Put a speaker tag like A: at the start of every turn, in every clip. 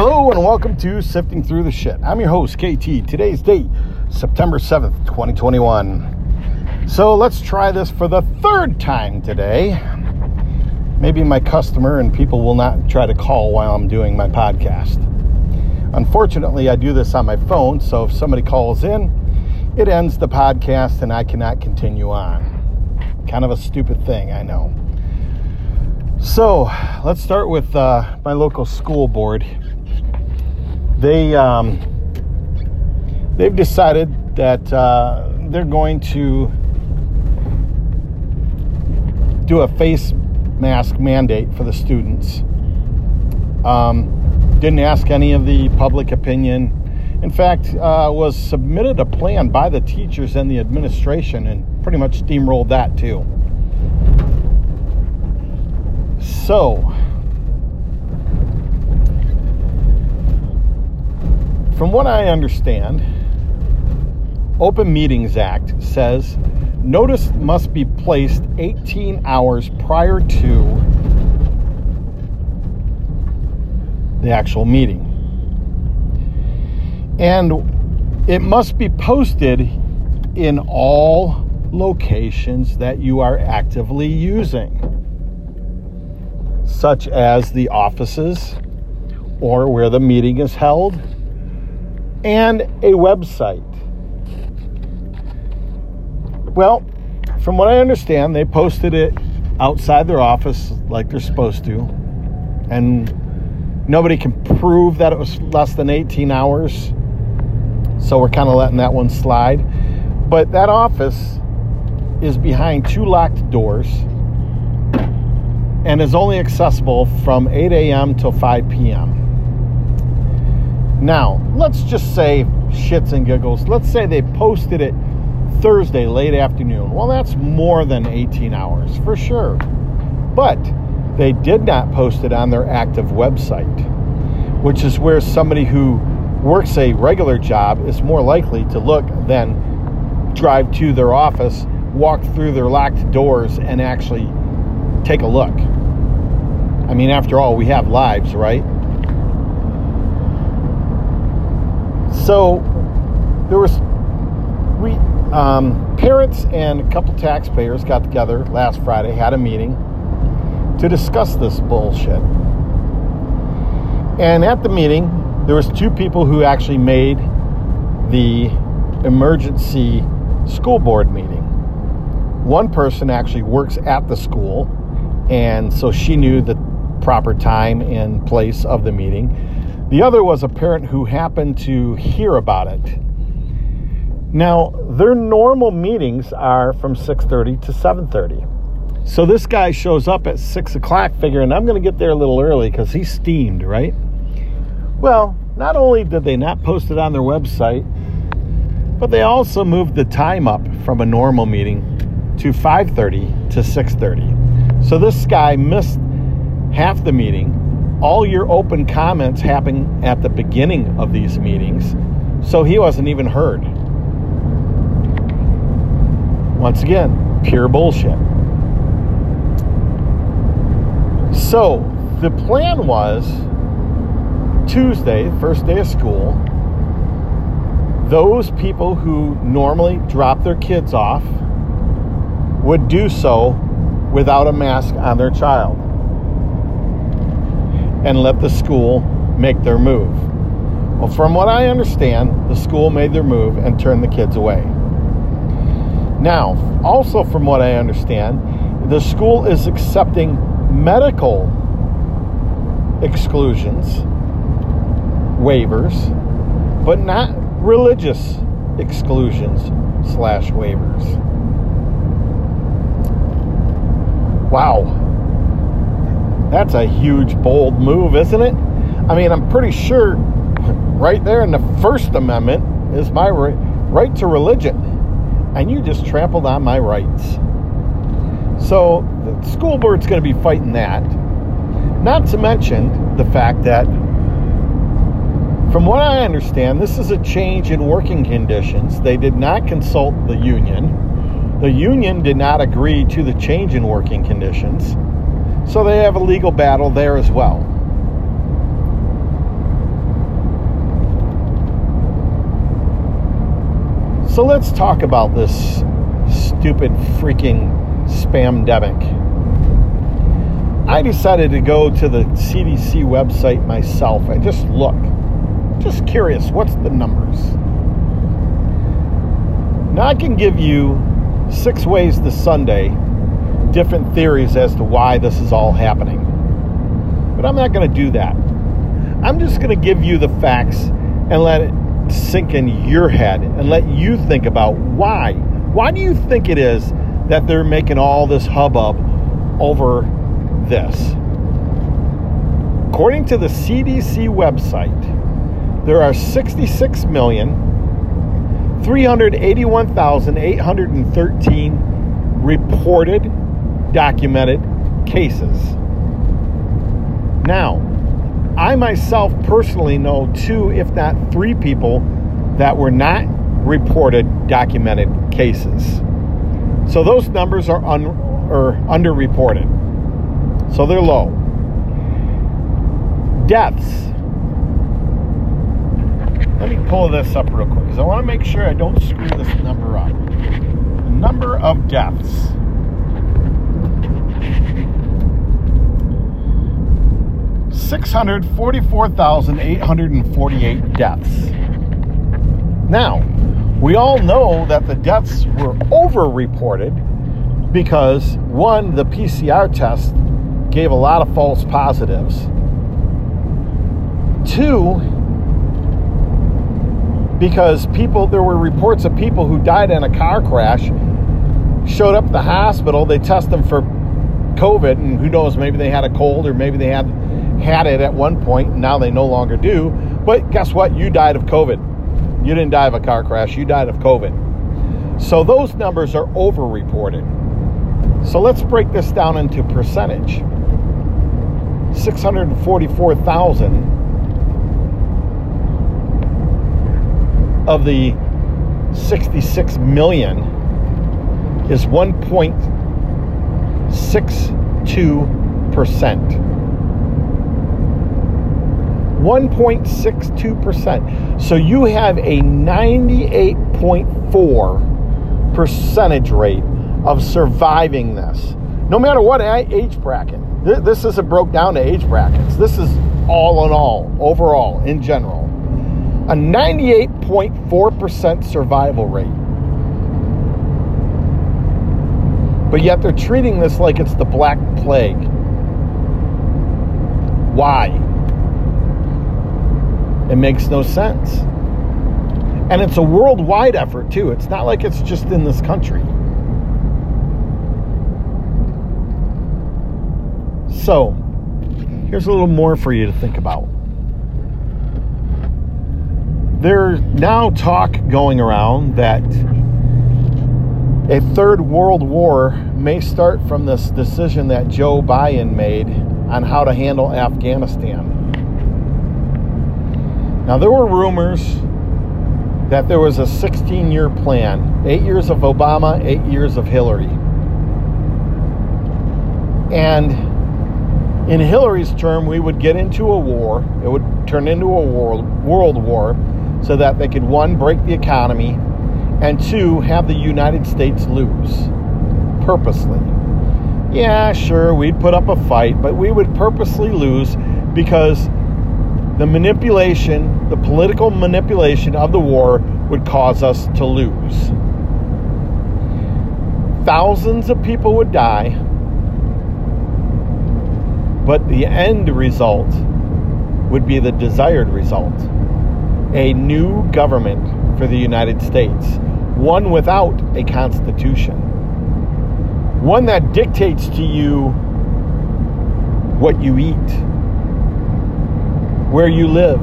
A: Hello and welcome to Sifting Through the Shit. I'm your host, KT. Today's date, September 7th, 2021. So let's try this for the third time today. Maybe my customer and people will not try to call while I'm doing my podcast. Unfortunately, I do this on my phone, so if somebody calls in, it ends the podcast and I cannot continue on. Kind of a stupid thing, I know. So let's start with uh, my local school board they um, they've decided that uh, they're going to do a face mask mandate for the students. Um, didn't ask any of the public opinion. In fact, uh, was submitted a plan by the teachers and the administration, and pretty much steamrolled that too. So From what I understand, Open Meetings Act says notice must be placed 18 hours prior to the actual meeting. And it must be posted in all locations that you are actively using, such as the offices or where the meeting is held and a website. Well, from what I understand, they posted it outside their office like they're supposed to. And nobody can prove that it was less than 18 hours. So we're kind of letting that one slide. But that office is behind two locked doors and is only accessible from 8 a.m. till 5 p.m. Now, let's just say shits and giggles. Let's say they posted it Thursday late afternoon. Well, that's more than 18 hours for sure. But they did not post it on their active website, which is where somebody who works a regular job is more likely to look than drive to their office, walk through their locked doors, and actually take a look. I mean, after all, we have lives, right? So there was we um, parents and a couple taxpayers got together last Friday, had a meeting to discuss this bullshit. And at the meeting, there was two people who actually made the emergency school board meeting. One person actually works at the school, and so she knew the proper time and place of the meeting. The other was a parent who happened to hear about it. Now, their normal meetings are from 6:30 to 7:30. So this guy shows up at six o'clock, figuring I'm going to get there a little early because he's steamed, right? Well, not only did they not post it on their website, but they also moved the time up from a normal meeting to 5:30 to 6:30. So this guy missed half the meeting all your open comments happen at the beginning of these meetings, so he wasn't even heard. Once again, pure bullshit. So, the plan was Tuesday, first day of school, those people who normally drop their kids off would do so without a mask on their child and let the school make their move. Well, from what I understand, the school made their move and turned the kids away. Now, also from what I understand, the school is accepting medical exclusions, waivers, but not religious exclusions slash waivers. Wow. That's a huge, bold move, isn't it? I mean, I'm pretty sure right there in the First Amendment is my right, right to religion. And you just trampled on my rights. So the school board's going to be fighting that. Not to mention the fact that, from what I understand, this is a change in working conditions. They did not consult the union. The union did not agree to the change in working conditions. So they have a legal battle there as well. So let's talk about this stupid freaking spam demic. I decided to go to the CDC website myself and just look. Just curious, what's the numbers? Now I can give you six ways to Sunday different theories as to why this is all happening. But I'm not going to do that. I'm just going to give you the facts and let it sink in your head and let you think about why. Why do you think it is that they're making all this hubbub over this? According to the CDC website, there are 66 million 381,813 reported documented cases. Now, I myself personally know two, if not three people that were not reported documented cases. So those numbers are un, or underreported. So they're low. Deaths. Let me pull this up real quick because I want to make sure I don't screw this number up. The number of deaths. Six hundred forty-four thousand eight hundred and forty-eight deaths. Now, we all know that the deaths were over-reported because one, the PCR test gave a lot of false positives. Two, because people there were reports of people who died in a car crash showed up at the hospital they test them for covid and who knows maybe they had a cold or maybe they had had it at one point and now they no longer do. But guess what? You died of covid. You didn't die of a car crash. You died of covid. So those numbers are over reported so let's break this down into percentage. 644,000 of the 66 million is 1.62%. 1.62%. So you have a 98.4 percentage rate of surviving this. No matter what age bracket. This isn't broke down to age brackets. This is all in all, overall, in general a 98.4% survival rate. But yet they're treating this like it's the Black Plague. Why? It makes no sense. And it's a worldwide effort, too. It's not like it's just in this country. So, here's a little more for you to think about there's now talk going around that a third world war may start from this decision that Joe Biden made on how to handle Afghanistan. Now, there were rumors that there was a 16 year plan eight years of Obama, eight years of Hillary. And in Hillary's term, we would get into a war, it would turn into a world, world war so that they could one break the economy and two have the United States lose purposely. Yeah, sure, we'd put up a fight, but we would purposely lose because the manipulation, the political manipulation of the war would cause us to lose. Thousands of people would die, but the end result would be the desired result. A new government for the United States, one without a constitution, one that dictates to you what you eat, where you live,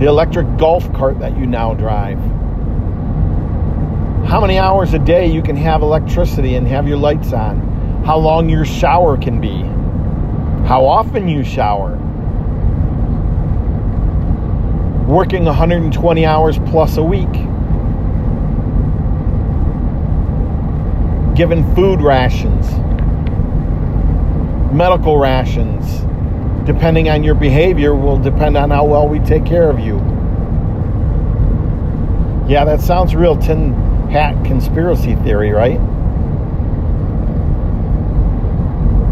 A: the electric golf cart that you now drive, how many hours a day you can have electricity and have your lights on, how long your shower can be, how often you shower. Working 120 hours plus a week, given food rations, medical rations, depending on your behavior, will depend on how well we take care of you. Yeah, that sounds real tin hat conspiracy theory, right?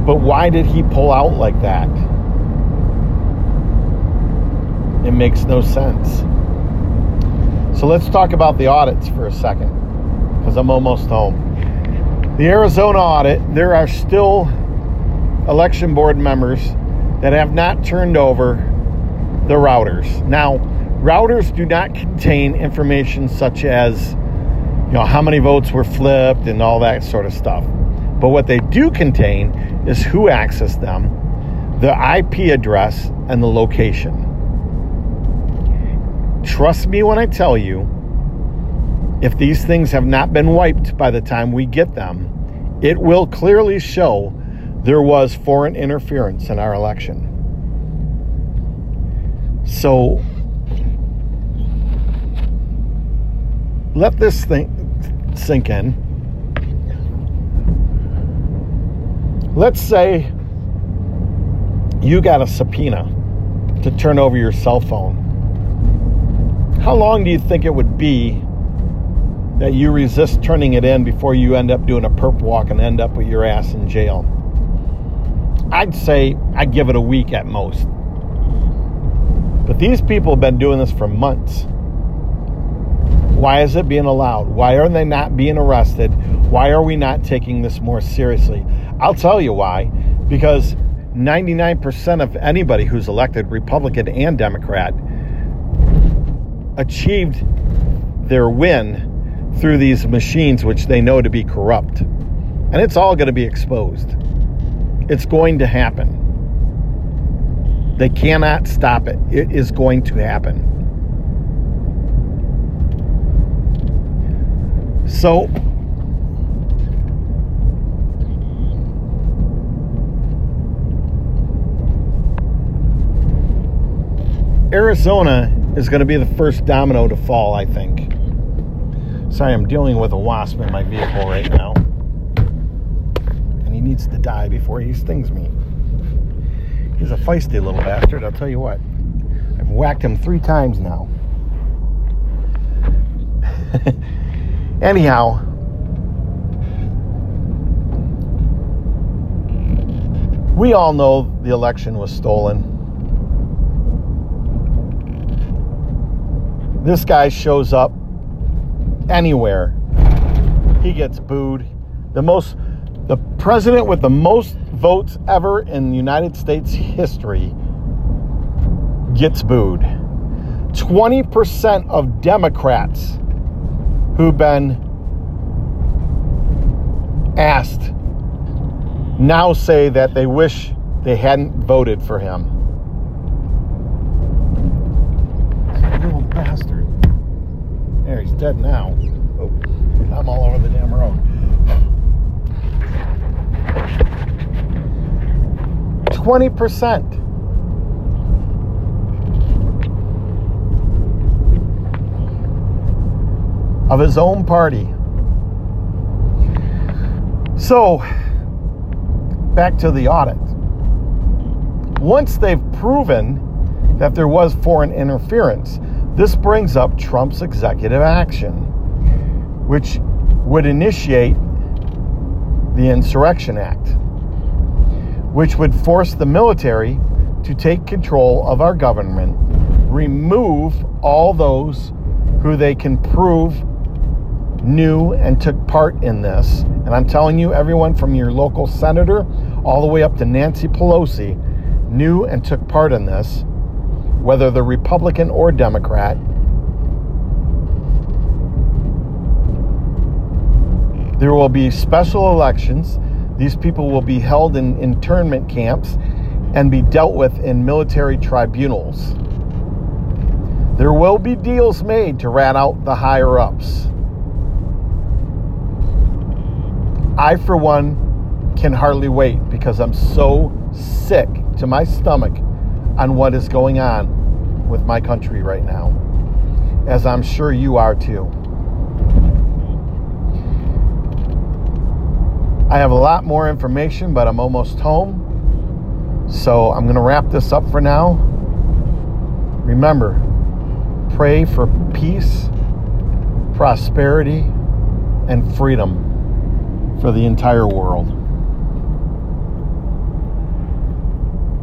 A: But why did he pull out like that? It makes no sense. So let's talk about the audits for a second, because I'm almost home. The Arizona audit, there are still election board members that have not turned over the routers. Now, routers do not contain information such as you know how many votes were flipped and all that sort of stuff. But what they do contain is who accessed them, the IP address, and the location. Trust me when I tell you, if these things have not been wiped by the time we get them, it will clearly show there was foreign interference in our election. So let this thing sink in. Let's say you got a subpoena to turn over your cell phone. How long do you think it would be that you resist turning it in before you end up doing a perp walk and end up with your ass in jail? I'd say I'd give it a week at most. But these people have been doing this for months. Why is it being allowed? Why are they not being arrested? Why are we not taking this more seriously? I'll tell you why. Because 99% of anybody who's elected, Republican and Democrat, achieved their win through these machines, which they know to be corrupt. And it's all going to be exposed. It's going to happen. They cannot stop it. It is going to happen. So, Arizona is going to be the first domino to fall, I think. Sorry, I'm dealing with a wasp in my vehicle right now needs to die before he stings me. He's a feisty little bastard, I'll tell you what. I've whacked him three times now. Anyhow, we all know the election was stolen. This guy shows up anywhere. He gets booed. The most the president with the most votes ever in United States history gets booed. 20% of Democrats who've been asked now say that they wish they hadn't voted for him. Little bastard. There, he's dead now. Oh, I'm all over the damn road. 20%. Of his own party. So, back to the audit. Once they've proven that there was foreign interference, this brings up Trump's executive action, which would initiate the Insurrection Act which would force the military to take control of our government, remove all those who they can prove knew and took part in this. And I'm telling you, everyone from your local senator all the way up to Nancy Pelosi knew and took part in this, whether they're Republican or Democrat. There will be special elections these people will be held in internment camps and be dealt with in military tribunals. There will be deals made to rat out the higher ups. I, for one, can hardly wait because I'm so sick to my stomach on what is going on with my country right now, as I'm sure you are too. I have a lot more information, but I'm almost home. So I'm going to wrap this up for now. Remember, pray for peace prosperity, and freedom for the entire world.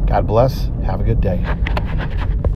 A: God bless. Have a good day.